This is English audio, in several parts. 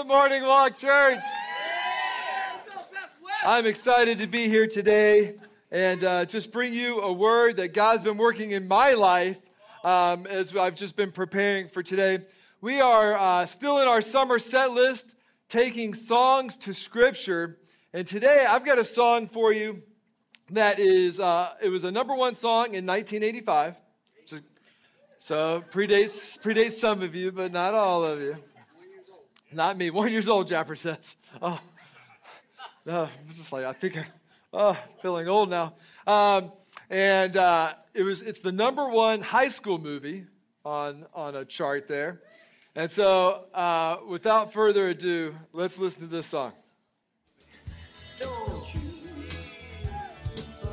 Good morning, Walk Church. I'm excited to be here today and uh, just bring you a word that God's been working in my life um, as I've just been preparing for today. We are uh, still in our summer set list, taking songs to Scripture. And today I've got a song for you that is, uh, it was a number one song in 1985. So predates, predates some of you, but not all of you. Not me. One years old, Japper says. Oh, no, I'm just like, I think I'm oh, feeling old now. Um, and uh, it was, it's the number one high school movie on, on a chart there. And so, uh, without further ado, let's listen to this song. Don't you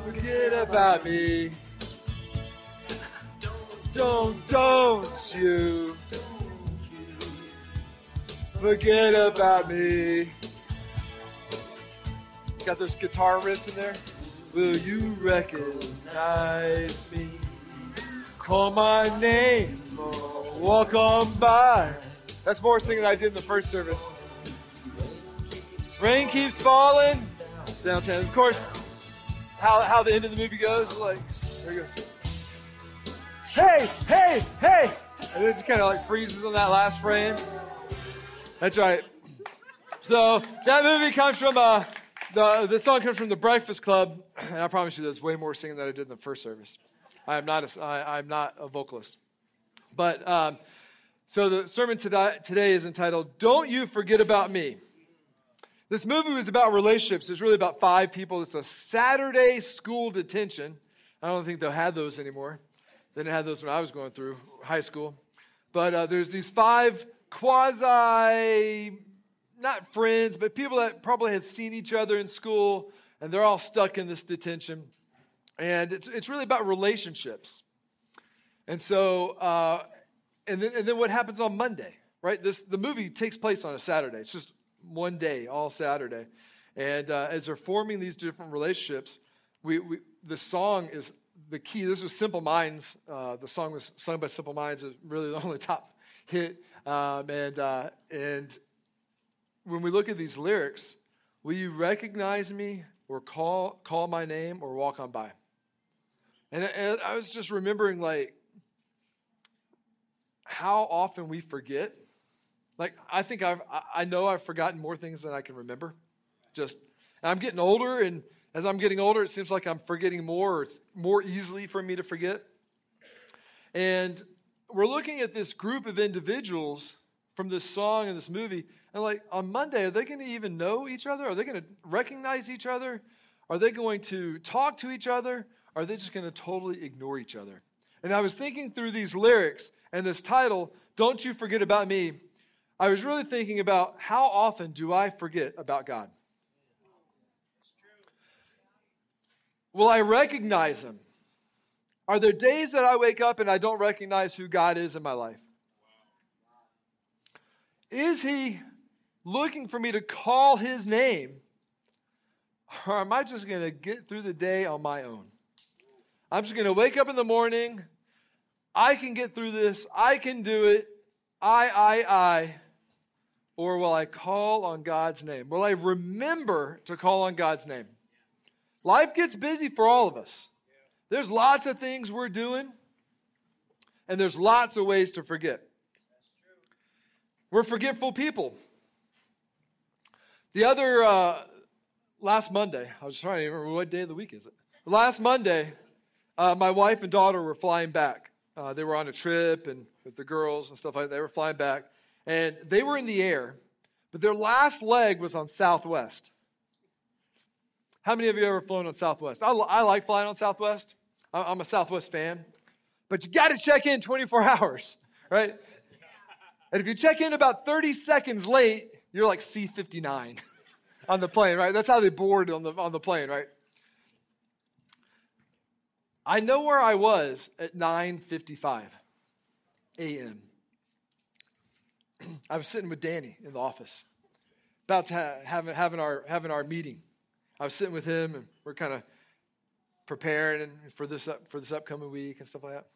forget about me. Don't, don't you forget about me. Got those guitar riffs in there. Will you recognize me? Call my name walk on by. That's more singing than I did in the first service. Rain keeps falling downtown. Of course, how, how the end of the movie goes, like, there it goes. Hey, hey, hey! And then it just kind of like freezes on that last frame. That's right. So that movie comes from, uh, the, the song comes from The Breakfast Club. And I promise you there's way more singing than I did in the first service. I am not a, I, I'm not a vocalist. But um, so the sermon today, today is entitled, Don't You Forget About Me. This movie was about relationships. It's really about five people. It's a Saturday school detention. I don't think they'll have those anymore. They didn't have those when I was going through high school. But uh, there's these five quasi, not friends, but people that probably have seen each other in school, and they're all stuck in this detention. And it's, it's really about relationships. And so, uh, and, then, and then what happens on Monday, right? This, the movie takes place on a Saturday. It's just one day, all Saturday. And uh, as they're forming these different relationships, we, we, the song is the key. This was Simple Minds. Uh, the song was sung by Simple Minds. Is really the only top hit. Um, and uh, and when we look at these lyrics, will you recognize me or call call my name or walk on by? And, and I was just remembering like how often we forget. Like, I think I've, I know I've forgotten more things than I can remember. Just, I'm getting older, and as I'm getting older, it seems like I'm forgetting more, or it's more easily for me to forget. And we're looking at this group of individuals from this song and this movie, and like on Monday, are they going to even know each other? Are they going to recognize each other? Are they going to talk to each other? Are they just going to totally ignore each other? And I was thinking through these lyrics and this title, Don't You Forget About Me. I was really thinking about how often do I forget about God? Will I recognize Him? Are there days that I wake up and I don't recognize who God is in my life? Is He looking for me to call His name? Or am I just going to get through the day on my own? I'm just going to wake up in the morning. I can get through this. I can do it. I, I, I. Or will I call on God's name? Will I remember to call on God's name? Life gets busy for all of us. There's lots of things we're doing, and there's lots of ways to forget. We're forgetful people. The other, uh, last Monday, I was trying to remember what day of the week is it? Last Monday, uh, my wife and daughter were flying back. Uh, they were on a trip and with the girls and stuff like that. They were flying back, and they were in the air, but their last leg was on Southwest. How many of you ever flown on Southwest? I, I like flying on Southwest. I'm a Southwest fan, but you got to check in 24 hours, right? And if you check in about 30 seconds late, you're like C59 on the plane, right? That's how they board on the on the plane, right? I know where I was at 9:55 a.m. I was sitting with Danny in the office, about to have, having, having, our, having our meeting. I was sitting with him, and we're kind of preparing for this, up, for this upcoming week and stuff like that.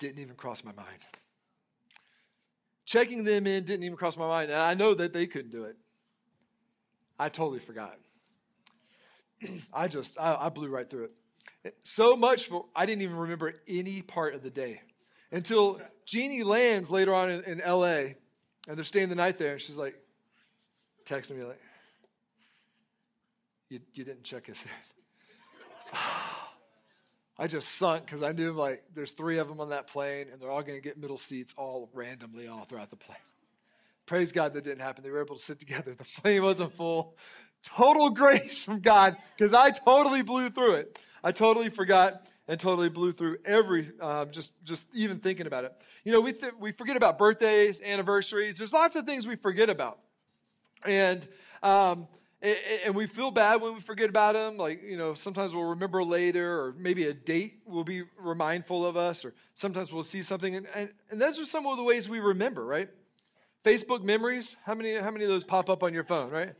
Didn't even cross my mind. checking them in didn't even cross my mind. And I know that they couldn't do it. I totally forgot. I just, I, I, blew right through it. So much for, I didn't even remember any part of the day until Jeannie lands later on in, in LA and they're staying the night there. And she's like, texting me, like, you, you didn't check us in. I just sunk because I knew like there's three of them on that plane and they're all going to get middle seats all randomly all throughout the plane. Praise God that didn't happen. They were able to sit together. The plane wasn't full. Total grace from God because I totally blew through it. I totally forgot and totally blew through every uh, just just even thinking about it. You know, we th- we forget about birthdays, anniversaries. There's lots of things we forget about, and um, and we feel bad when we forget about them. Like, you know, sometimes we'll remember later, or maybe a date will be remindful of us, or sometimes we'll see something. And, and, and those are some of the ways we remember, right? Facebook memories. How many, how many of those pop up on your phone, right?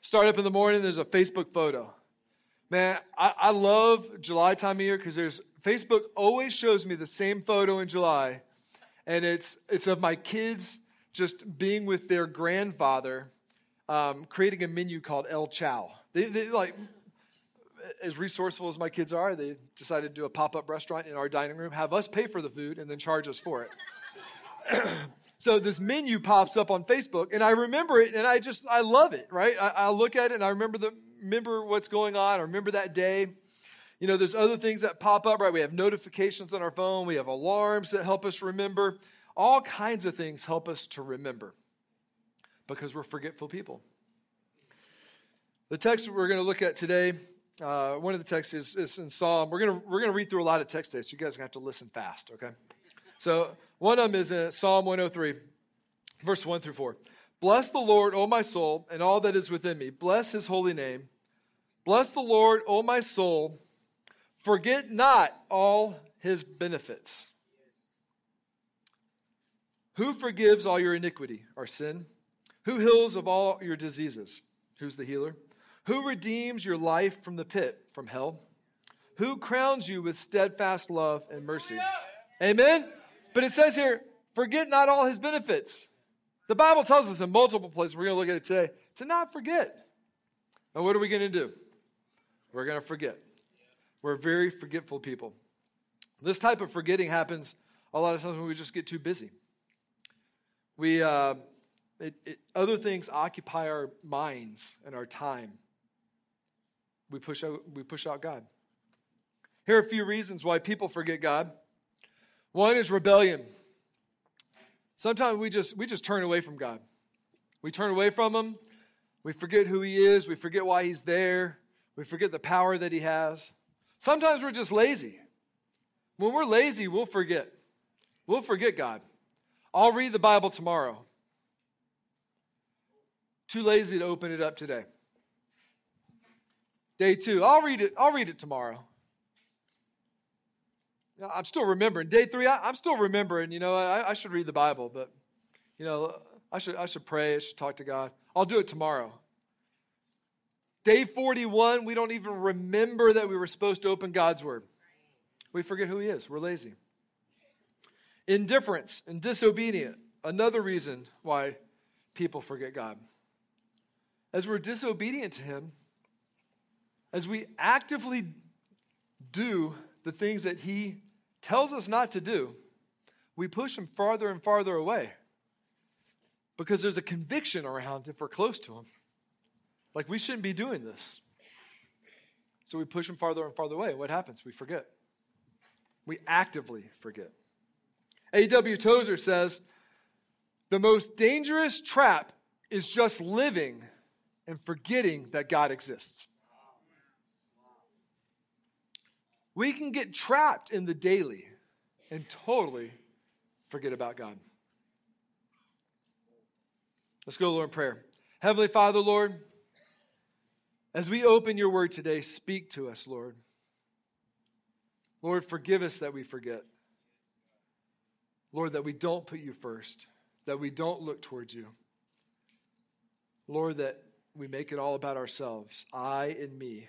Start up in the morning, there's a Facebook photo. Man, I, I love July time of year because there's Facebook always shows me the same photo in July, and it's it's of my kids just being with their grandfather um, creating a menu called El Chow. They, they, like, as resourceful as my kids are, they decided to do a pop up restaurant in our dining room, have us pay for the food, and then charge us for it. so this menu pops up on Facebook, and I remember it, and I just I love it. Right? I, I look at it, and I remember the remember what's going on. I remember that day. You know, there's other things that pop up. Right? We have notifications on our phone. We have alarms that help us remember. All kinds of things help us to remember because we're forgetful people. The text we're going to look at today, uh, one of the texts is, is in Psalm. We're going to we're going to read through a lot of text today, so you guys are going to have to listen fast, okay? So one of them is in Psalm 103, verse 1 through 4. Bless the Lord, O my soul, and all that is within me. Bless his holy name. Bless the Lord, O my soul. Forget not all his benefits. Who forgives all your iniquity, our sin? Who heals of all your diseases? Who's the healer? Who redeems your life from the pit, from hell? Who crowns you with steadfast love and mercy? Amen? But it says here, forget not all his benefits. The Bible tells us in multiple places, we're going to look at it today, to not forget. And what are we going to do? We're going to forget. We're very forgetful people. This type of forgetting happens a lot of times when we just get too busy. We, uh, it, it, other things occupy our minds and our time. We push out, we push out God. Here are a few reasons why people forget God. One is rebellion. Sometimes we just we just turn away from God. We turn away from him. We forget who he is, we forget why he's there. We forget the power that he has. Sometimes we're just lazy. When we're lazy, we'll forget. We'll forget God. I'll read the Bible tomorrow. Too lazy to open it up today. Day two, I'll read it. I'll read it tomorrow. I'm still remembering. Day three, I, am still remembering. You know, I, I, should read the Bible, but you know, I should I should pray. I should talk to God. I'll do it tomorrow. Day 41, we don't even remember that we were supposed to open God's Word. We forget who He is. We're lazy. Indifference and disobedient. Another reason why people forget God as we're disobedient to Him, as we actively do the things that He tells us not to do, we push Him farther and farther away because there's a conviction around if we're close to Him. Like we shouldn't be doing this. So we push Him farther and farther away. What happens? We forget. We actively forget. A.W. Tozer says the most dangerous trap is just living and forgetting that God exists. We can get trapped in the daily and totally forget about God. Let's go, Lord, in prayer. Heavenly Father, Lord, as we open your word today, speak to us, Lord. Lord, forgive us that we forget. Lord, that we don't put you first, that we don't look towards you. Lord, that we make it all about ourselves I and me.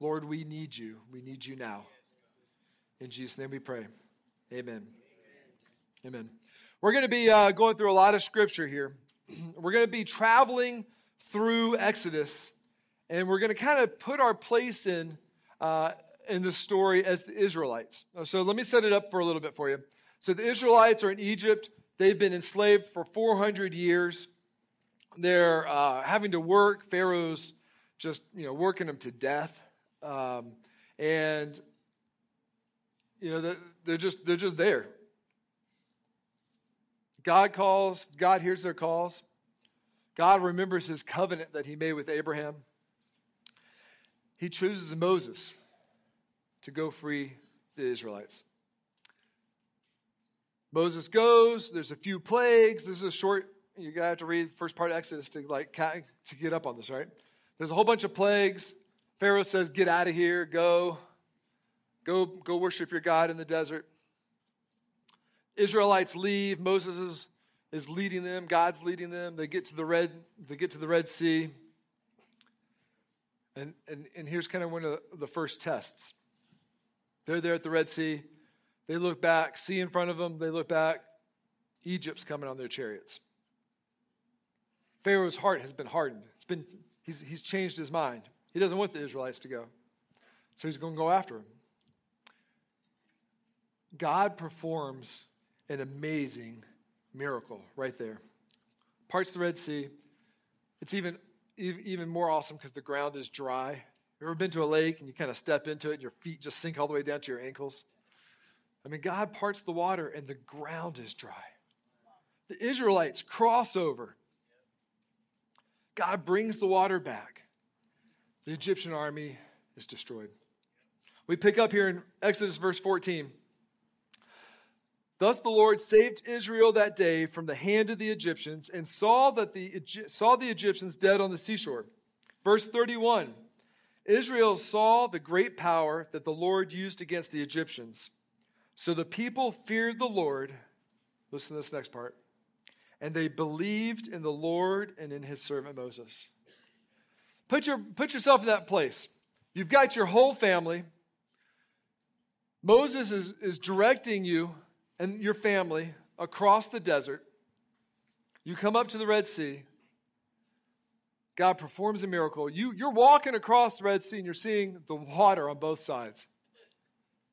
Lord, we need you. We need you now. In Jesus' name we pray. Amen. Amen. We're going to be uh, going through a lot of scripture here. we're going to be traveling through Exodus, and we're going to kind of put our place in uh, in the story as the Israelites. So let me set it up for a little bit for you. So the Israelites are in Egypt. They've been enslaved for 400 years. They're uh, having to work. Pharaoh's just you know working them to death, um, and you know they're just they're just there. God calls. God hears their calls. God remembers His covenant that He made with Abraham. He chooses Moses to go free the Israelites. Moses goes. There's a few plagues. This is a short. You gotta have to read first part of Exodus to like to get up on this, right? There's a whole bunch of plagues. Pharaoh says, "Get out of here. Go, go, go worship your God in the desert." Israelites leave. Moses is, is leading them. God's leading them. They get to the red. They get to the Red Sea. And, and, and here's kind of one of the first tests. They're there at the Red Sea. They look back, see in front of them, they look back. Egypt's coming on their chariots. Pharaoh's heart has been hardened. It's been, he's, he's changed his mind. He doesn't want the Israelites to go. So he's going to go after them. God performs an amazing miracle right there. Parts the Red Sea. It's even, even more awesome because the ground is dry. You ever been to a lake and you kind of step into it and your feet just sink all the way down to your ankles? I mean, God parts the water and the ground is dry. The Israelites cross over. God brings the water back. The Egyptian army is destroyed. We pick up here in Exodus verse 14. Thus the Lord saved Israel that day from the hand of the Egyptians and saw that the saw the Egyptians dead on the seashore. Verse 31. Israel saw the great power that the Lord used against the Egyptians. So the people feared the Lord. Listen to this next part. And they believed in the Lord and in his servant Moses. Put, your, put yourself in that place. You've got your whole family. Moses is, is directing you and your family across the desert. You come up to the Red Sea. God performs a miracle. You, you're walking across the Red Sea and you're seeing the water on both sides.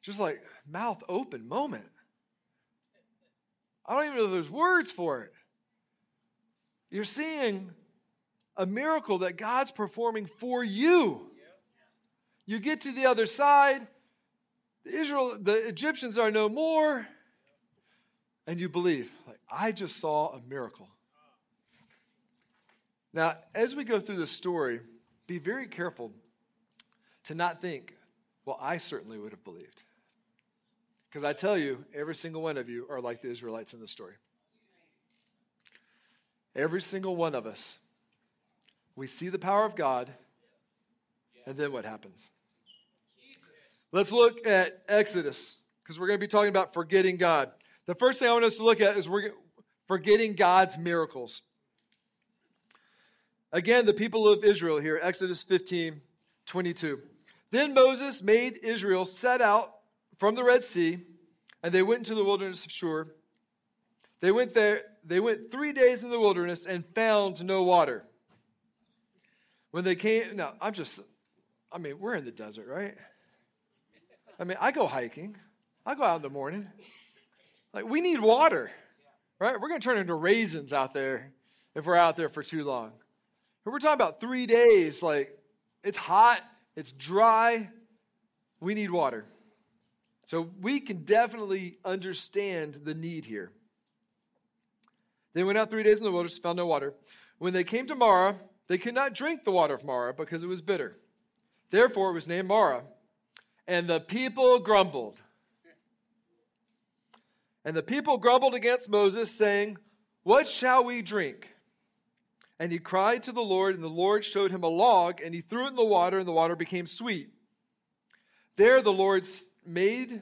Just like mouth open moment. I don't even know there's words for it. You're seeing a miracle that God's performing for you. You get to the other side, the Israel, the Egyptians are no more, and you believe, like, I just saw a miracle. Now, as we go through the story, be very careful to not think, well, I certainly would have believed. Because I tell you, every single one of you are like the Israelites in the story. Every single one of us. We see the power of God, and then what happens? Let's look at Exodus, because we're going to be talking about forgetting God. The first thing I want us to look at is we're forgetting God's miracles. Again, the people of Israel here, Exodus 15, 22. Then Moses made Israel set out from the Red Sea, and they went into the wilderness of Shur. They went there, they went three days in the wilderness and found no water. When they came, now I'm just, I mean, we're in the desert, right? I mean, I go hiking. I go out in the morning. Like, we need water, right? We're going to turn into raisins out there if we're out there for too long. We're talking about three days. Like, it's hot, it's dry. We need water. So we can definitely understand the need here. They went out three days in the wilderness, found no water. When they came to Marah, they could not drink the water of Marah because it was bitter. Therefore, it was named Marah. And the people grumbled. And the people grumbled against Moses, saying, What shall we drink? And he cried to the Lord, and the Lord showed him a log, and he threw it in the water, and the water became sweet. There the Lord made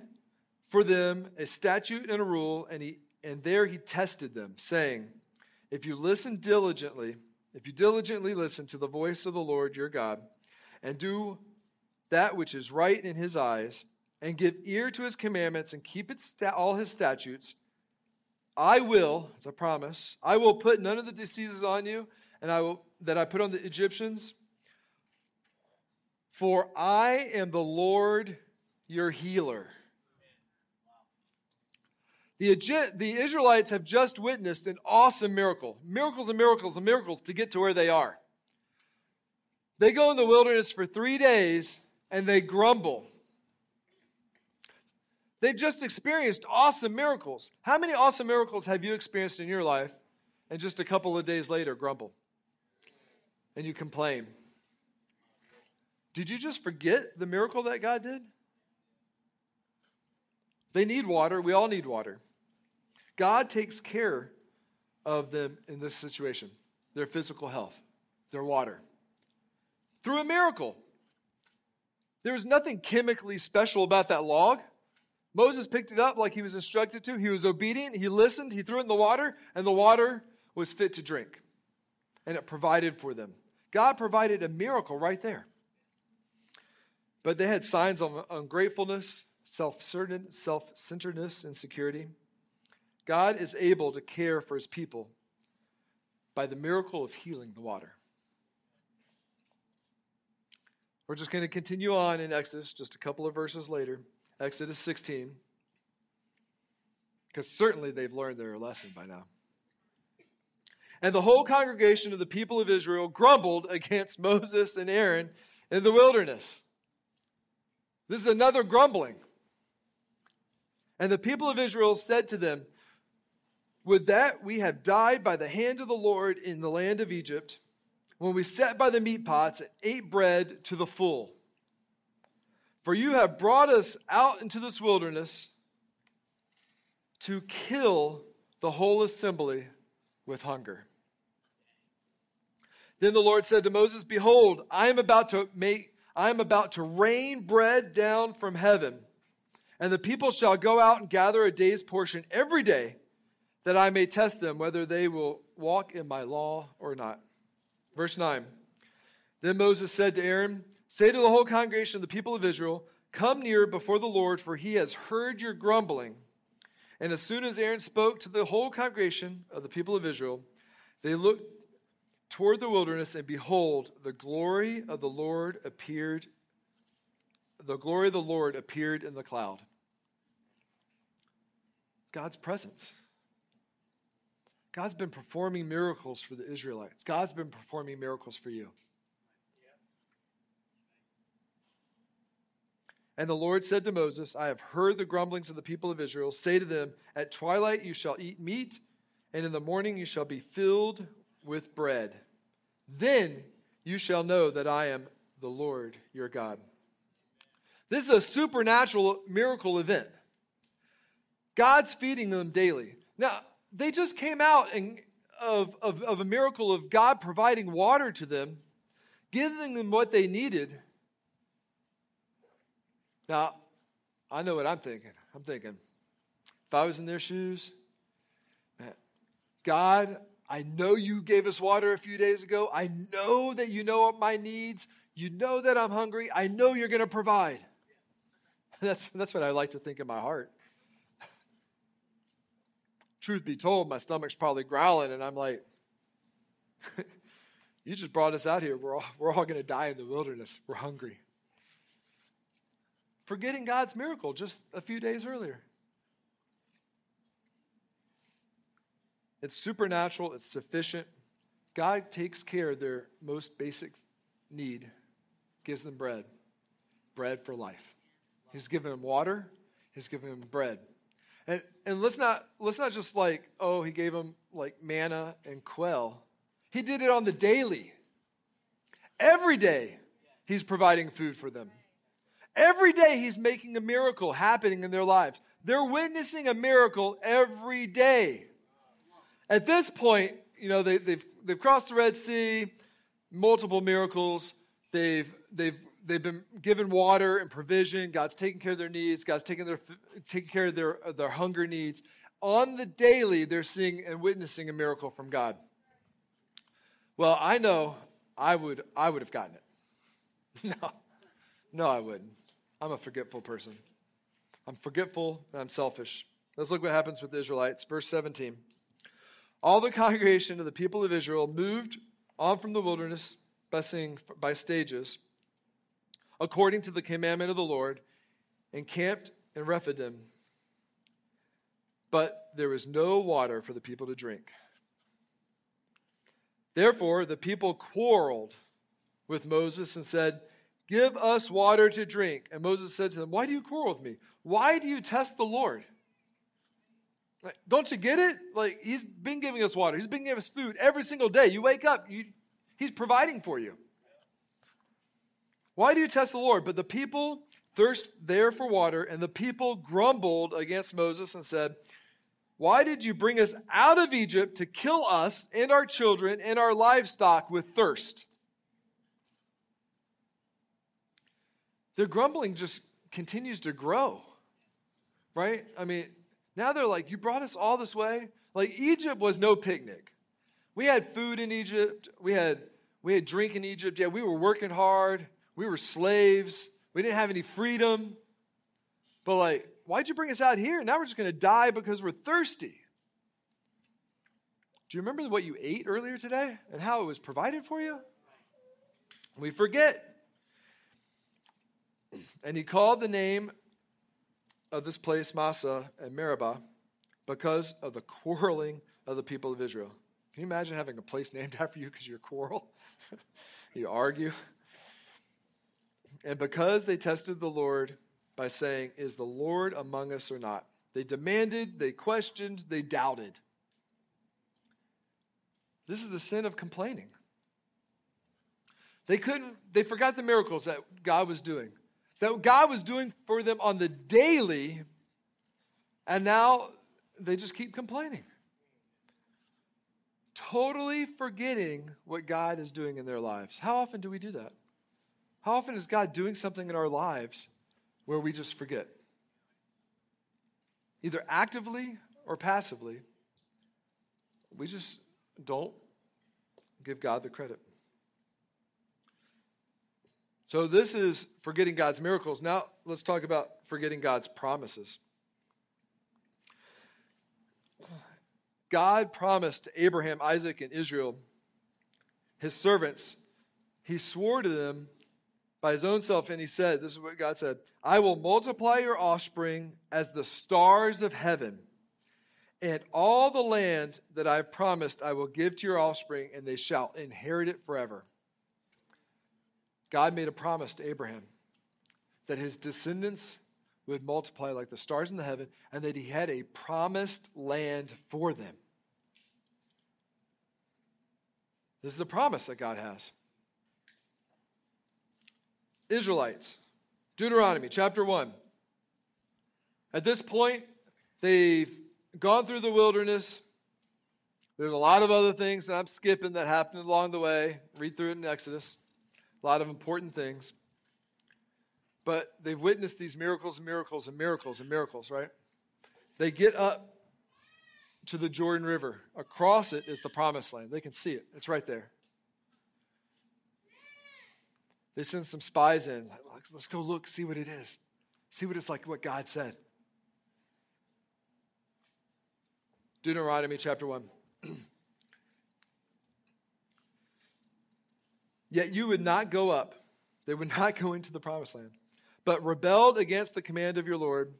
for them a statute and a rule, and, he, and there he tested them, saying, If you listen diligently, if you diligently listen to the voice of the Lord your God, and do that which is right in his eyes, and give ear to his commandments, and keep sta- all his statutes, I will, it's a promise, I will put none of the diseases on you and I will that I put on the Egyptians. For I am the Lord your healer. The, the Israelites have just witnessed an awesome miracle. Miracles and miracles and miracles to get to where they are. They go in the wilderness for three days and they grumble. They've just experienced awesome miracles. How many awesome miracles have you experienced in your life and just a couple of days later grumble and you complain? Did you just forget the miracle that God did? They need water. We all need water. God takes care of them in this situation their physical health, their water, through a miracle. There was nothing chemically special about that log. Moses picked it up like he was instructed to. He was obedient. He listened. He threw it in the water, and the water was fit to drink. And it provided for them. God provided a miracle right there. But they had signs of ungratefulness, self-centeredness, insecurity. God is able to care for his people by the miracle of healing the water. We're just going to continue on in Exodus, just a couple of verses later, Exodus 16, because certainly they've learned their lesson by now. And the whole congregation of the people of Israel grumbled against Moses and Aaron in the wilderness. This is another grumbling. And the people of Israel said to them, Would that we have died by the hand of the Lord in the land of Egypt, when we sat by the meat pots and ate bread to the full. For you have brought us out into this wilderness to kill the whole assembly with hunger. Then the Lord said to Moses, Behold, I am about to make I am about to rain bread down from heaven, and the people shall go out and gather a day's portion every day, that I may test them whether they will walk in my law or not. Verse 9 Then Moses said to Aaron, Say to the whole congregation of the people of Israel, Come near before the Lord, for he has heard your grumbling. And as soon as Aaron spoke to the whole congregation of the people of Israel, they looked toward the wilderness, and behold, the glory of the Lord appeared. The glory of the Lord appeared in the cloud. God's presence. God's been performing miracles for the Israelites. God's been performing miracles for you. And the Lord said to Moses, I have heard the grumblings of the people of Israel. Say to them, At twilight you shall eat meat, and in the morning you shall be filled with bread. Then you shall know that I am the Lord your God. This is a supernatural miracle event. God's feeding them daily. Now, they just came out and, of, of, of a miracle of God providing water to them, giving them what they needed. Now, I know what I'm thinking. I'm thinking, if I was in their shoes, man, God, I know you gave us water a few days ago. I know that you know my needs. You know that I'm hungry. I know you're going to provide. That's, that's what I like to think in my heart. Truth be told, my stomach's probably growling, and I'm like, you just brought us out here. We're all, we're all going to die in the wilderness. We're hungry. Forgetting God's miracle just a few days earlier. It's supernatural, it's sufficient. God takes care of their most basic need, gives them bread, bread for life. He's given them water, He's given them bread. And, and let's not let's not just like, oh, he gave them like manna and quail. He did it on the daily. Every day, he's providing food for them. Every day, he's making a miracle happening in their lives. They're witnessing a miracle every day. At this point, you know, they, they've, they've crossed the Red Sea, multiple miracles. They've, they've, they've been given water and provision. God's taking care of their needs. God's taking, their, taking care of their, their hunger needs. On the daily, they're seeing and witnessing a miracle from God. Well, I know I would, I would have gotten it. no, no, I wouldn't. I'm a forgetful person. I'm forgetful and I'm selfish. Let's look what happens with the Israelites. Verse 17. All the congregation of the people of Israel moved on from the wilderness by, saying, by stages, according to the commandment of the Lord, and camped in Rephidim. But there was no water for the people to drink. Therefore, the people quarreled with Moses and said, Give us water to drink. And Moses said to them, Why do you quarrel with me? Why do you test the Lord? Like, don't you get it? Like, he's been giving us water, he's been giving us food every single day. You wake up, you, he's providing for you. Why do you test the Lord? But the people thirst there for water, and the people grumbled against Moses and said, Why did you bring us out of Egypt to kill us and our children and our livestock with thirst? Their grumbling just continues to grow, right? I mean, now they're like, You brought us all this way? Like, Egypt was no picnic. We had food in Egypt, we had, we had drink in Egypt. Yeah, we were working hard, we were slaves, we didn't have any freedom. But, like, why'd you bring us out here? Now we're just going to die because we're thirsty. Do you remember what you ate earlier today and how it was provided for you? We forget. And he called the name of this place Massah and Meribah because of the quarreling of the people of Israel. Can you imagine having a place named after you because you quarrel? you argue? And because they tested the Lord by saying, Is the Lord among us or not? They demanded, they questioned, they doubted. This is the sin of complaining. They couldn't, they forgot the miracles that God was doing that God was doing for them on the daily, and now they just keep complaining. Totally forgetting what God is doing in their lives. How often do we do that? How often is God doing something in our lives where we just forget? Either actively or passively, we just don't give God the credit. So, this is forgetting God's miracles. Now, let's talk about forgetting God's promises. God promised Abraham, Isaac, and Israel, his servants, he swore to them by his own self, and he said, This is what God said I will multiply your offspring as the stars of heaven, and all the land that I have promised I will give to your offspring, and they shall inherit it forever. God made a promise to Abraham that his descendants would multiply like the stars in the heaven and that he had a promised land for them. This is a promise that God has. Israelites, Deuteronomy chapter 1. At this point, they've gone through the wilderness. There's a lot of other things that I'm skipping that happened along the way. Read through it in Exodus a lot of important things. But they've witnessed these miracles and miracles and miracles and miracles, right? They get up to the Jordan River. Across it is the promised land. They can see it, it's right there. They send some spies in. Let's go look, see what it is. See what it's like, what God said. Deuteronomy chapter 1. Yet you would not go up, they would not go into the promised land, but rebelled against the command of your Lord.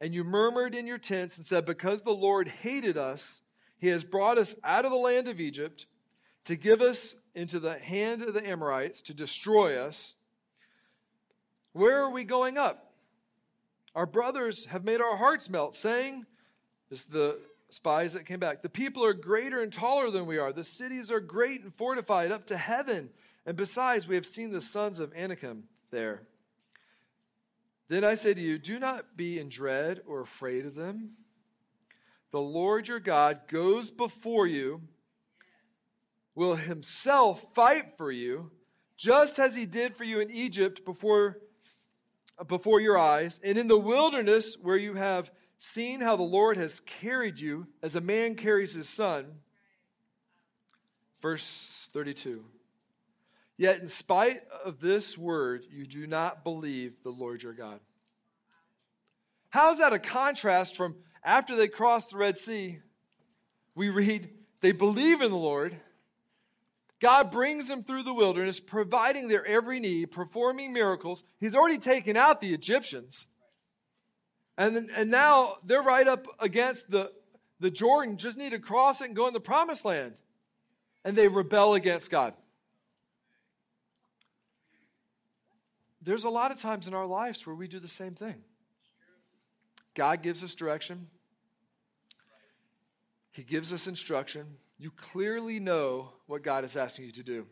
And you murmured in your tents and said, Because the Lord hated us, he has brought us out of the land of Egypt to give us into the hand of the Amorites to destroy us. Where are we going up? Our brothers have made our hearts melt, saying, This is the spies that came back. The people are greater and taller than we are. The cities are great and fortified up to heaven. And besides, we have seen the sons of Anakim there. Then I say to you, do not be in dread or afraid of them. The Lord your God goes before you, will himself fight for you, just as he did for you in Egypt before, before your eyes, and in the wilderness where you have seen how the Lord has carried you as a man carries his son. Verse 32. Yet, in spite of this word, you do not believe the Lord your God. How is that a contrast from after they crossed the Red Sea? We read, they believe in the Lord. God brings them through the wilderness, providing their every need, performing miracles. He's already taken out the Egyptians. And, and now they're right up against the, the Jordan, just need to cross it and go in the promised land. And they rebel against God. There's a lot of times in our lives where we do the same thing. God gives us direction, He gives us instruction. You clearly know what God is asking you to do.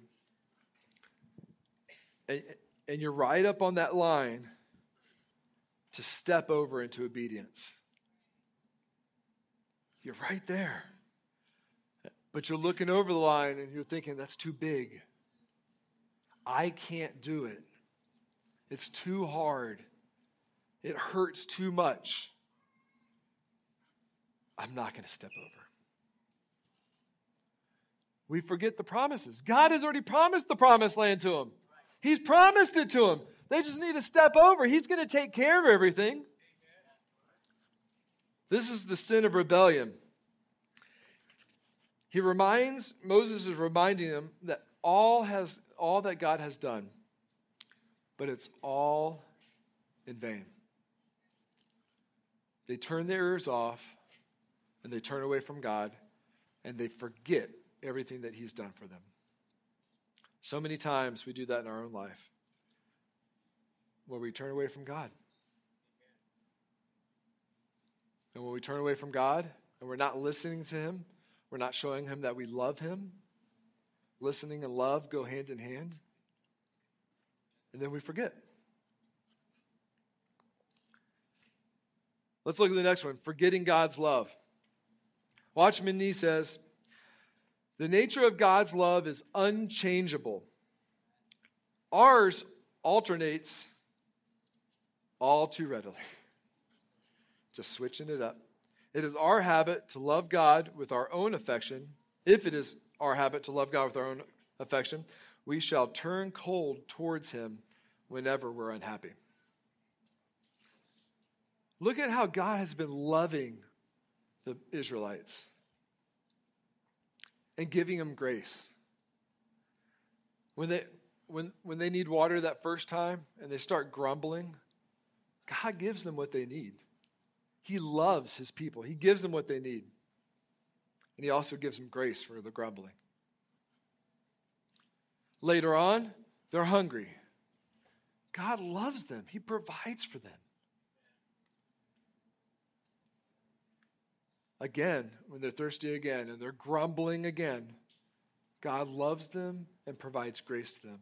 And, and you're right up on that line to step over into obedience. You're right there. But you're looking over the line and you're thinking, that's too big. I can't do it. It's too hard. It hurts too much. I'm not going to step over. We forget the promises. God has already promised the promised land to them. He's promised it to them. They just need to step over. He's going to take care of everything. This is the sin of rebellion. He reminds, Moses is reminding them that all has all that God has done, but it's all in vain. They turn their ears off and they turn away from God and they forget everything that He's done for them. So many times we do that in our own life where we turn away from God. And when we turn away from God and we're not listening to Him, we're not showing Him that we love Him. Listening and love go hand in hand. And then we forget. Let's look at the next one forgetting God's love. Watchman Nee says, The nature of God's love is unchangeable. Ours alternates all too readily. Just switching it up. It is our habit to love God with our own affection. If it is our habit to love God with our own affection, we shall turn cold towards Him whenever we're unhappy. Look at how God has been loving the Israelites and giving them grace. When they, when, when they need water that first time and they start grumbling, God gives them what they need. He loves his people, He gives them what they need. And He also gives them grace for the grumbling. Later on, they're hungry. God loves them, He provides for them. Again, when they're thirsty again and they're grumbling again, God loves them and provides grace to them.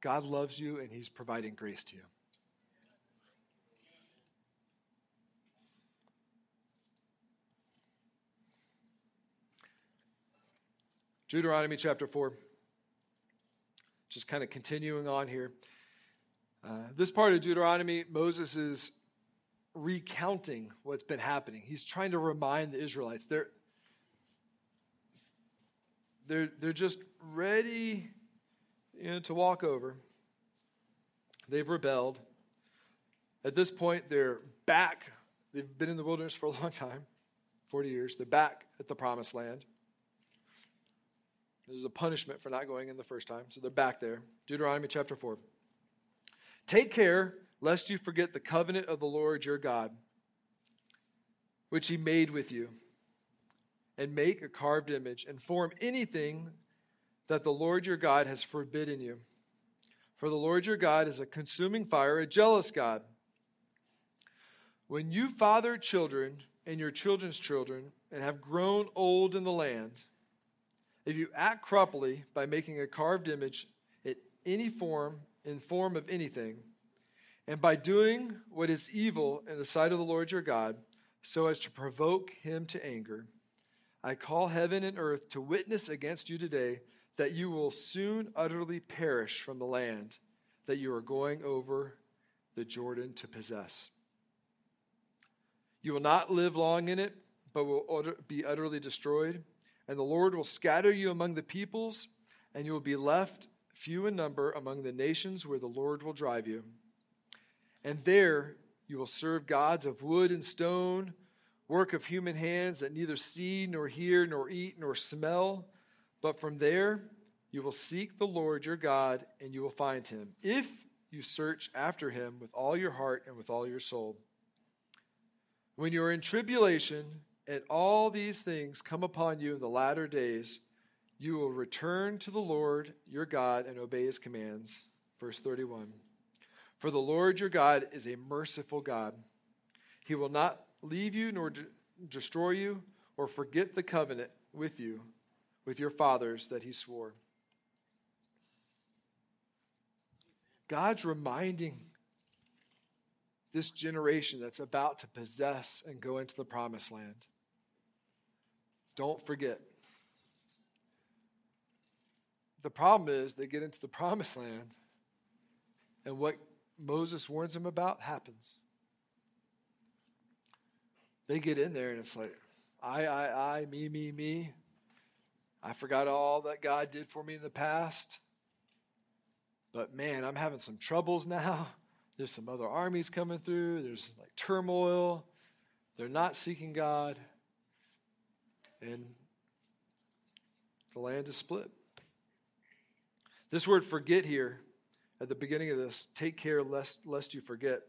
God loves you and He's providing grace to you. Deuteronomy chapter 4. Just kind of continuing on here. Uh, this part of Deuteronomy, Moses is recounting what's been happening. He's trying to remind the Israelites. They're, they're, they're just ready you know, to walk over. They've rebelled. At this point, they're back. They've been in the wilderness for a long time 40 years. They're back at the promised land. There's a punishment for not going in the first time, so they're back there. Deuteronomy chapter 4. Take care lest you forget the covenant of the Lord your God, which he made with you, and make a carved image and form anything that the Lord your God has forbidden you. For the Lord your God is a consuming fire, a jealous God. When you father children and your children's children and have grown old in the land, if you act corruptly by making a carved image in any form, in form of anything, and by doing what is evil in the sight of the Lord your God, so as to provoke him to anger, I call heaven and earth to witness against you today that you will soon utterly perish from the land that you are going over the Jordan to possess. You will not live long in it, but will be utterly destroyed. And the Lord will scatter you among the peoples, and you will be left few in number among the nations where the Lord will drive you. And there you will serve gods of wood and stone, work of human hands that neither see, nor hear, nor eat, nor smell. But from there you will seek the Lord your God, and you will find him, if you search after him with all your heart and with all your soul. When you are in tribulation, and all these things come upon you in the latter days, you will return to the Lord your God and obey his commands. Verse 31. For the Lord your God is a merciful God. He will not leave you nor de- destroy you or forget the covenant with you, with your fathers that he swore. God's reminding this generation that's about to possess and go into the promised land. Don't forget. The problem is they get into the promised land, and what Moses warns them about happens. They get in there and it's like, I, I, I, me, me, me. I forgot all that God did for me in the past. But man, I'm having some troubles now. There's some other armies coming through. There's like turmoil. They're not seeking God. And the land is split. This word forget here at the beginning of this, take care lest, lest you forget,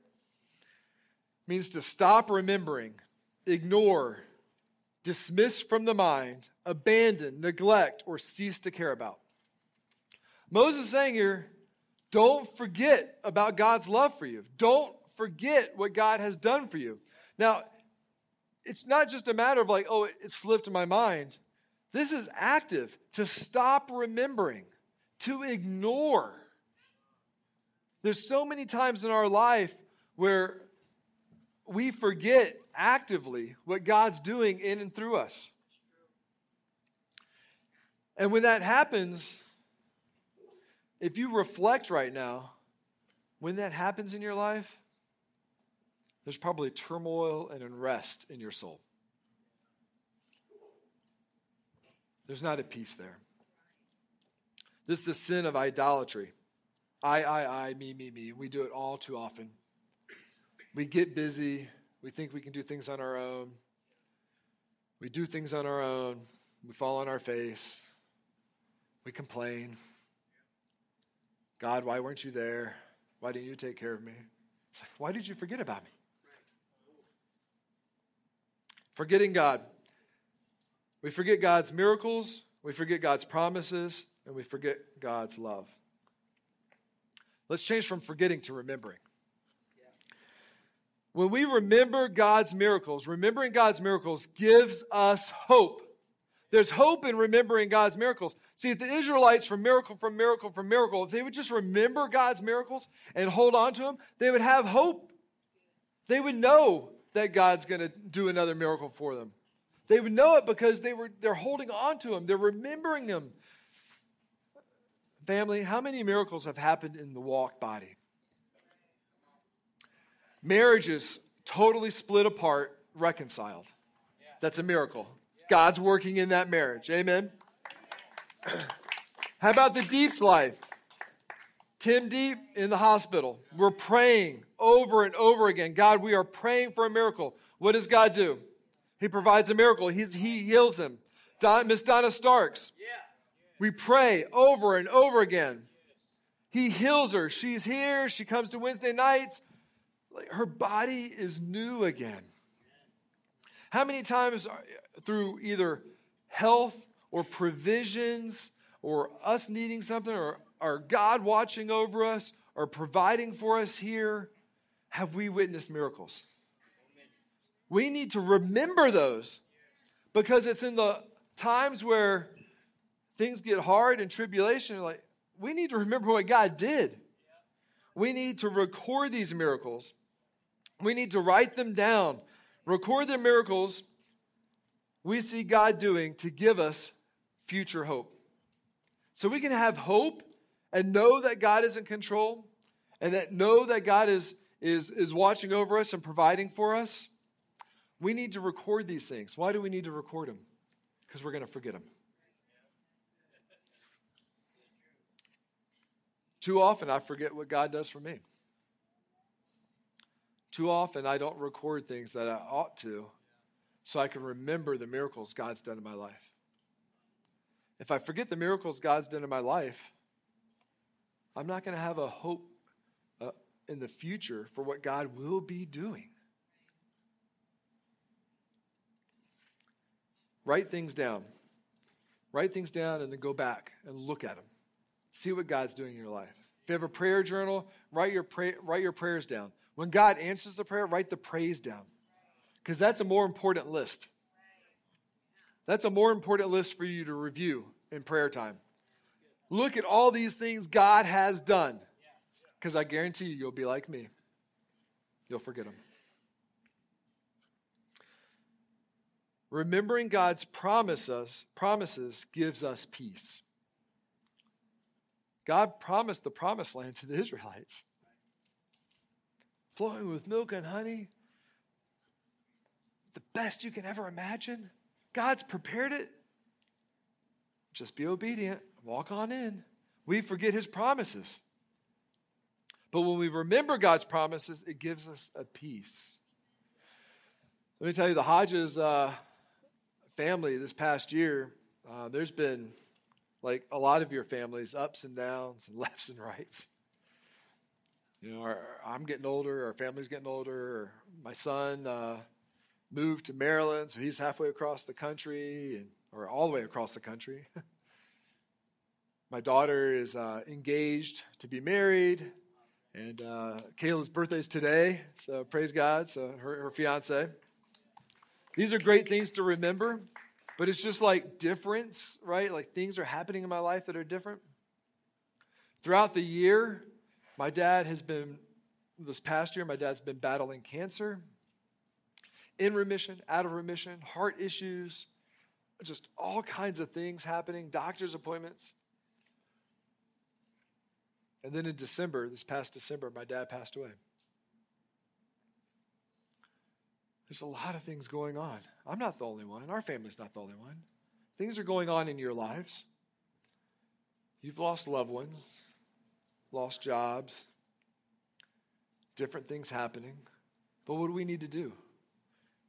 means to stop remembering, ignore, dismiss from the mind, abandon, neglect, or cease to care about. Moses is saying here, don't forget about God's love for you. Don't forget what God has done for you. Now, it's not just a matter of like, oh, it slipped in my mind. This is active to stop remembering, to ignore there's so many times in our life where we forget actively what God's doing in and through us. And when that happens, if you reflect right now, when that happens in your life, there's probably turmoil and unrest in your soul. There's not a peace there. This is the sin of idolatry. I, I, I, me, me, me. We do it all too often. We get busy. We think we can do things on our own. We do things on our own. We fall on our face. We complain. God, why weren't you there? Why didn't you take care of me? It's like, why did you forget about me? Forgetting God. We forget God's miracles, we forget God's promises, and we forget God's love. Let's change from forgetting to remembering. When we remember God's miracles, remembering God's miracles gives us hope. There's hope in remembering God's miracles. See, if the Israelites from miracle from miracle from miracle, if they would just remember God's miracles and hold on to them, they would have hope. They would know that God's going to do another miracle for them. They would know it because they were they're holding on to him. They're remembering him. Family, how many miracles have happened in the walk body? Marriages totally split apart, reconciled. That's a miracle. God's working in that marriage. Amen. How about the Deep's life? Tim Deep in the hospital. We're praying over and over again. God, we are praying for a miracle. What does God do? He provides a miracle. He's, he heals him. Don, Miss Donna Starks. Yeah. We pray over and over again. He heals her. She's here. She comes to Wednesday nights. Her body is new again. How many times through either health or provisions or us needing something or, or God watching over us or providing for us here have we witnessed miracles? We need to remember those because it's in the times where things get hard and tribulation, like we need to remember what God did. We need to record these miracles. We need to write them down, record the miracles we see God doing to give us future hope. So we can have hope and know that God is in control and that know that God is, is, is watching over us and providing for us. We need to record these things. Why do we need to record them? Because we're going to forget them. Too often I forget what God does for me. Too often, I don't record things that I ought to so I can remember the miracles God's done in my life. If I forget the miracles God's done in my life, I'm not going to have a hope uh, in the future for what God will be doing. Write things down. Write things down and then go back and look at them. See what God's doing in your life. If you have a prayer journal, write your, pray, write your prayers down. When God answers the prayer, write the praise down because that's a more important list. That's a more important list for you to review in prayer time. Look at all these things God has done because I guarantee you, you'll be like me. You'll forget them. Remembering God's promises, promises gives us peace. God promised the promised land to the Israelites. Flowing with milk and honey, the best you can ever imagine. God's prepared it. Just be obedient, walk on in. We forget his promises. But when we remember God's promises, it gives us a peace. Let me tell you, the Hodges uh, family this past year, uh, there's been like a lot of your families, ups and downs and lefts and rights. You know, our, I'm getting older, our family's getting older. My son uh, moved to Maryland, so he's halfway across the country, and, or all the way across the country. My daughter is uh, engaged to be married, and uh, Kayla's birthday is today, so praise God. So her, her fiance. These are great things to remember, but it's just like difference, right? Like things are happening in my life that are different. Throughout the year, my dad has been, this past year, my dad's been battling cancer in remission, out of remission, heart issues, just all kinds of things happening, doctor's appointments. And then in December, this past December, my dad passed away. There's a lot of things going on. I'm not the only one. Our family's not the only one. Things are going on in your lives. You've lost loved ones, lost jobs, different things happening. But what do we need to do?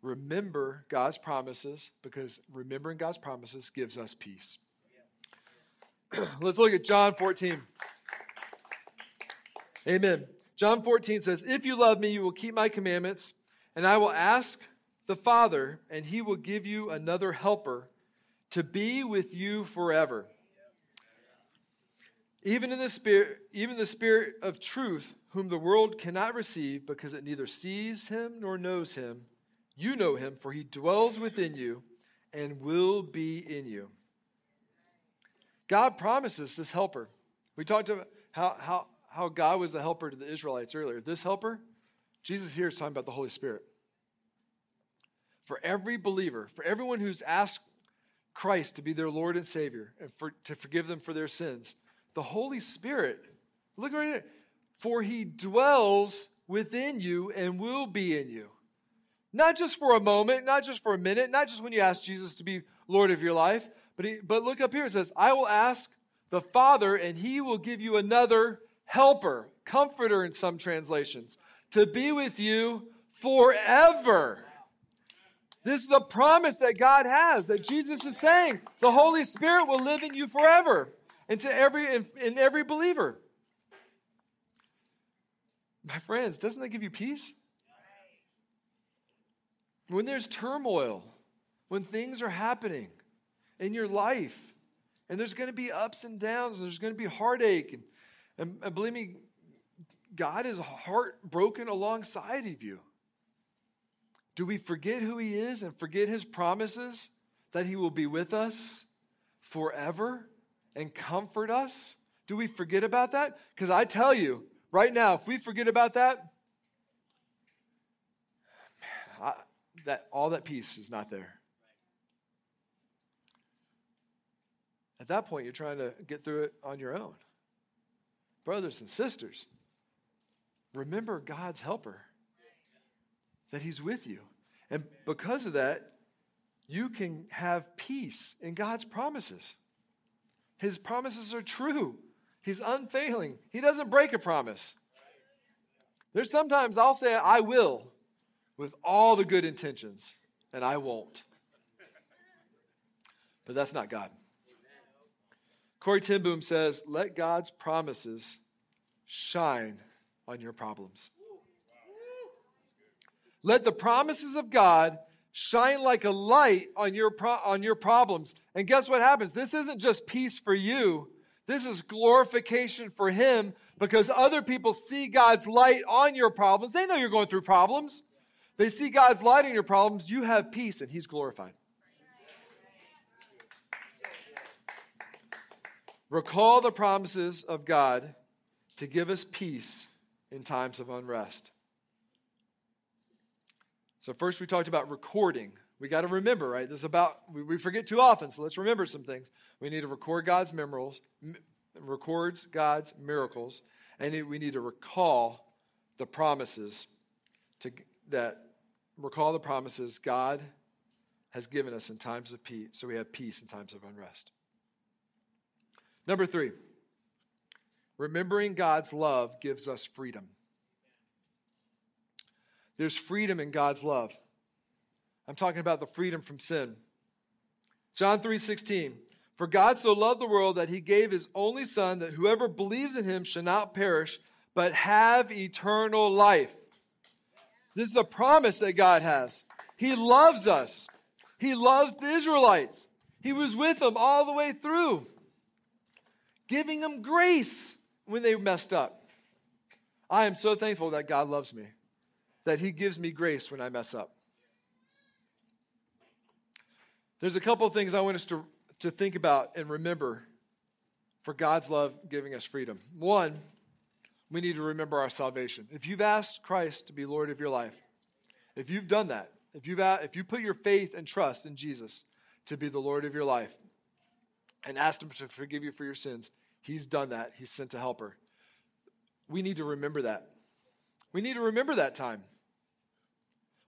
remember God's promises because remembering God's promises gives us peace. Let's look at John 14. Amen. John 14 says, If you love me, you will keep my commandments, and I will ask the Father, and he will give you another helper to be with you forever. Even in the spirit, even the spirit of truth, whom the world cannot receive because it neither sees him nor knows him. You know him, for he dwells within you and will be in you. God promises this helper. We talked about how, how, how God was a helper to the Israelites earlier. This helper, Jesus here is talking about the Holy Spirit. For every believer, for everyone who's asked Christ to be their Lord and Savior and for, to forgive them for their sins, the Holy Spirit, look right here, for he dwells within you and will be in you. Not just for a moment, not just for a minute, not just when you ask Jesus to be Lord of your life, but, he, but look up here. It says, I will ask the Father, and he will give you another helper, comforter in some translations, to be with you forever. This is a promise that God has, that Jesus is saying the Holy Spirit will live in you forever and to every, in, in every believer. My friends, doesn't that give you peace? when there's turmoil, when things are happening in your life, and there's going to be ups and downs, and there's going to be heartache, and, and, and believe me, God is heartbroken alongside of you. Do we forget who He is and forget His promises that He will be with us forever and comfort us? Do we forget about that? Because I tell you, right now, if we forget about that, I, that all that peace is not there. At that point, you're trying to get through it on your own. Brothers and sisters, remember God's helper, that He's with you. And because of that, you can have peace in God's promises. His promises are true, He's unfailing, He doesn't break a promise. There's sometimes I'll say I will with all the good intentions, and I won't. But that's not God. Corrie ten Boom says, Let God's promises shine on your problems. Let the promises of God shine like a light on your, pro- on your problems. And guess what happens? This isn't just peace for you, this is glorification for Him because other people see God's light on your problems. They know you're going through problems. They see God's light in your problems. You have peace, and He's glorified. Recall the promises of God to give us peace in times of unrest. So, first we talked about recording. We got to remember, right? This is about, we, forget too often, so let's remember some things. We need to record God's miracles, m- records God's miracles, and we need to recall the promises to, that, recall the promises God has given us in times of peace, so we have peace in times of unrest. Number three, remembering God's love gives us freedom. There's freedom in God's love. I'm talking about the freedom from sin. John 3:16 For God so loved the world that he gave his only son that whoever believes in him shall not perish but have eternal life. This is a promise that God has. He loves us. He loves the Israelites. He was with them all the way through, giving them grace when they messed up. I am so thankful that God loves me that He gives me grace when I mess up. There's a couple of things I want us to, to think about and remember for God's love giving us freedom. One, we need to remember our salvation. If you've asked Christ to be Lord of your life, if you've done that, if you've if you put your faith and trust in Jesus to be the Lord of your life and asked him to forgive you for your sins, he's done that. He's sent a helper. We need to remember that. We need to remember that time.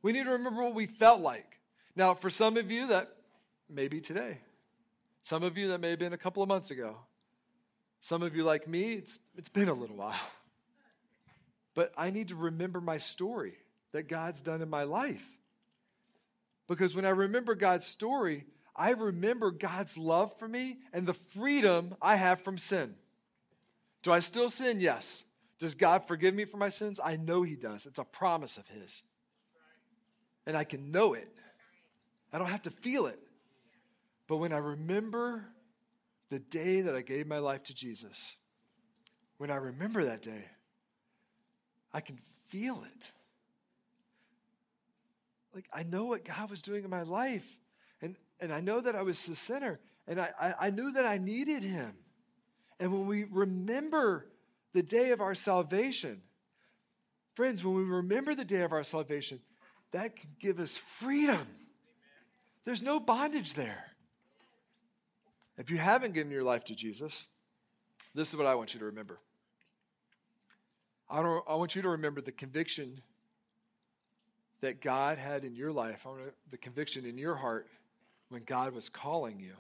We need to remember what we felt like. Now, for some of you, that may be today. Some of you, that may have been a couple of months ago. Some of you, like me, it's, it's been a little while. But I need to remember my story that God's done in my life. Because when I remember God's story, I remember God's love for me and the freedom I have from sin. Do I still sin? Yes. Does God forgive me for my sins? I know He does. It's a promise of His and I can know it. I don't have to feel it. But when I remember the day that I gave my life to Jesus, when I remember that day, I can feel it. Like I know what God was doing in my life. And, I know that I was the sinner. And I, I, I knew that I needed him. And when we remember the day of our salvation, friends, when we remember the day of our salvation, that can give us freedom. There's no bondage there. If you haven't given your life to Jesus, this is what I want you to remember. I, don't, I want you to remember the conviction that God had in your life, the conviction in your heart when God was calling you.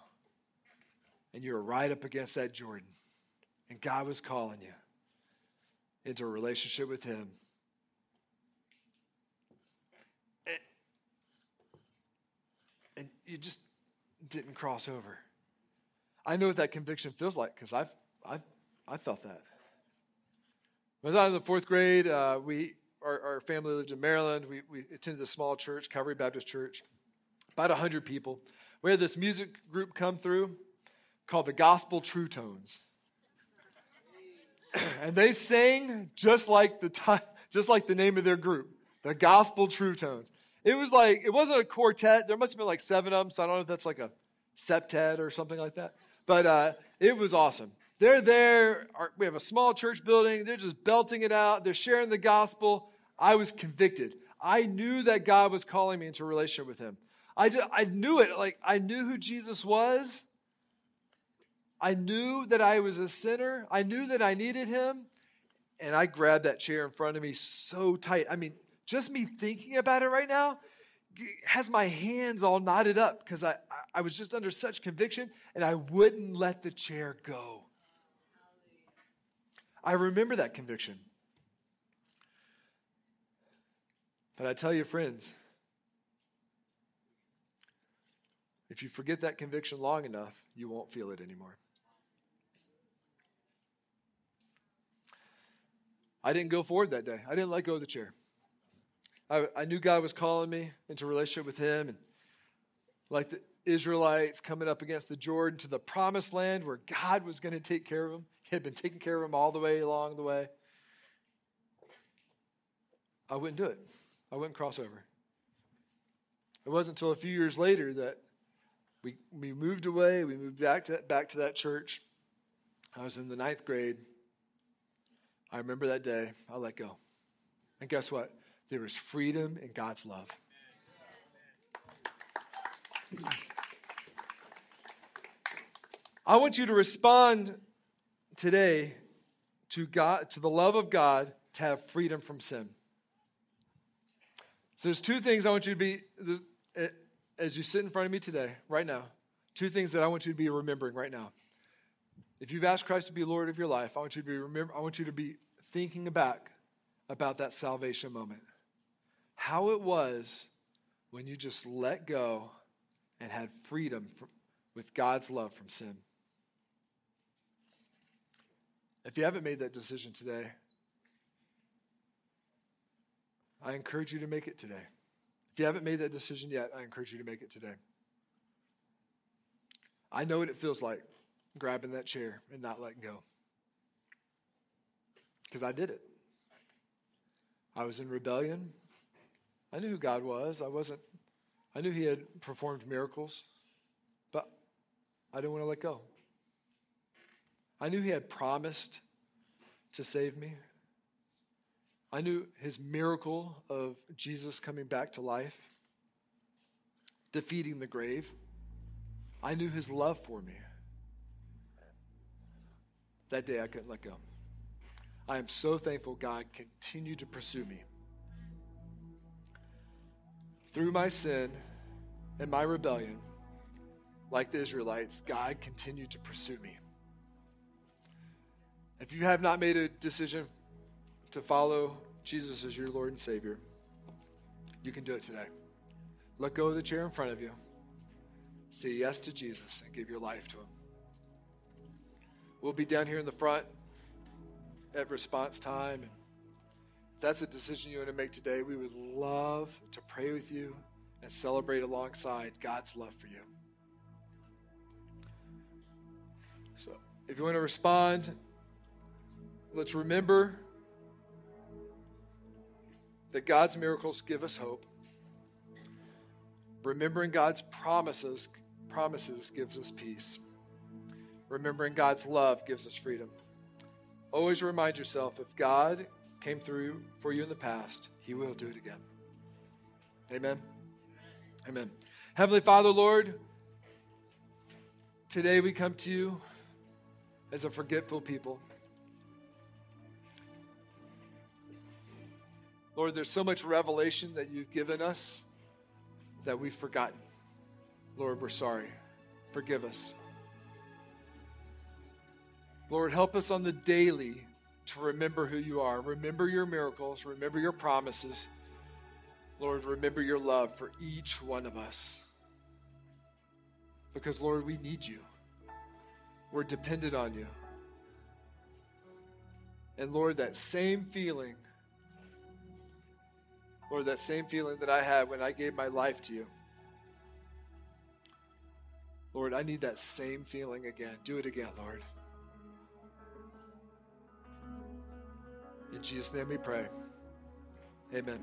And you were right up against that Jordan. And God was calling you into a relationship with Him. and you just didn't cross over. I know what that conviction feels like because I've, I've, I felt that. When I was in the fourth grade, uh, we, our, our, family lived in Maryland. We, we attended a small church, Calvary Baptist Church, about 100 people. We had this music group come through called the Gospel True Tones. and they sang just like the time, just like the name of their group, the Gospel True Tones. It was like, it wasn't a quartet. There must have been like seven of them, so I don't know if that's like a septet or something like that. But uh, it was awesome. They're there. Our, we have a small church building. They're just belting it out. They're sharing the gospel. I was convicted. I knew that God was calling me into a relationship with Him. I, just, I knew it. Like, I knew who Jesus was. I knew that I was a sinner. I knew that I needed Him. And I grabbed that chair in front of me so tight. I mean, just me thinking about it right now has my hands all knotted up because I, I was just under such conviction and I wouldn't let the chair go. I remember that conviction. But I tell you, friends, if you forget that conviction long enough, you won't feel it anymore. I didn't go forward that day. I didn't let go of the chair. I, I knew God was calling me into relationship with Him, and like the Israelites coming up against the Jordan to the promised land where God was going to take care of them. He had been taking care of them all the way along the way. I wouldn't do it. I wouldn't cross over. It wasn't until a few years later that we, we moved away. We moved back to, back to that church. I was in the ninth grade. I remember that day. I let go. And guess what? There is freedom in God's love. I want you to respond today to God, to the love of God, to have freedom from sin. So there's two things I want you to be as you sit in front of me today, right now. Two things that I want you to be remembering right now. If you've asked Christ to be Lord of your life, I want you to be remember, I want you to be thinking back about that salvation moment. How it was when you just let go and had freedom from, with God's love from sin. If you haven't made that decision today, I encourage you to make it today. If you haven't made that decision yet, I encourage you to make it today. I know what it feels like grabbing that chair and not letting go. Because I did it. I was in rebellion. I knew who God was. I wasn't, I knew He had performed miracles, but I didn't want to let go. I knew He had promised to save me. I knew his miracle of Jesus coming back to life, defeating the grave. I knew his love for me. That day I couldn't let go. I am so thankful God continued to pursue me. Through my sin and my rebellion, like the Israelites, God continued to pursue me. If you have not made a decision to follow Jesus as your Lord and Savior, you can do it today. Let go of the chair in front of you. Say yes to Jesus and give your life to Him. We'll be down here in the front at response time. And if that's a decision you want to make today, we would love to pray with you and celebrate alongside God's love for you. So, if you want to respond, let's remember that God's miracles give us hope. Remembering God's promises promises gives us peace. Remembering God's love gives us freedom. Always remind yourself if God came through for you in the past, he will do it again. Amen. Amen. Heavenly Father, Lord, today we come to you as a forgetful people. Lord, there's so much revelation that you've given us that we've forgotten. Lord, we're sorry. Forgive us. Lord, help us on the daily to remember who you are. Remember your miracles. Remember your promises. Lord, remember your love for each one of us. Because, Lord, we need you. We're dependent on you. And, Lord, that same feeling Lord, that same feeling that I had when I gave my life to you. Lord, I need that same feeling again. Do it again, Lord. In Jesus' name we pray. Amen.